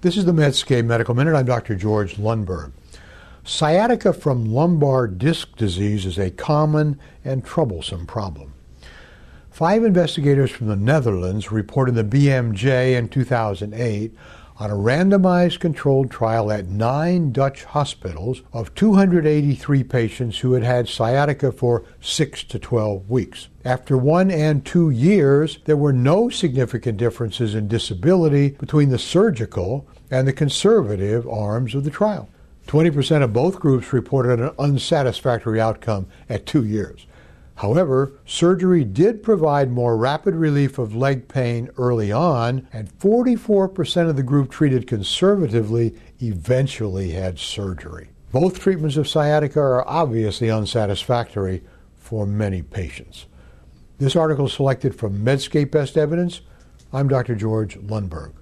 This is the Medscape Medical Minute. I'm Dr. George Lundberg. Sciatica from lumbar disc disease is a common and troublesome problem. Five investigators from the Netherlands reported the BMJ in 2008 on a randomized controlled trial at nine Dutch hospitals of 283 patients who had had sciatica for 6 to 12 weeks. After one and two years, there were no significant differences in disability between the surgical and the conservative arms of the trial. 20% of both groups reported an unsatisfactory outcome at two years. However, surgery did provide more rapid relief of leg pain early on, and 44% of the group treated conservatively eventually had surgery. Both treatments of sciatica are obviously unsatisfactory for many patients. This article is selected from Medscape Best Evidence. I'm Dr. George Lundberg.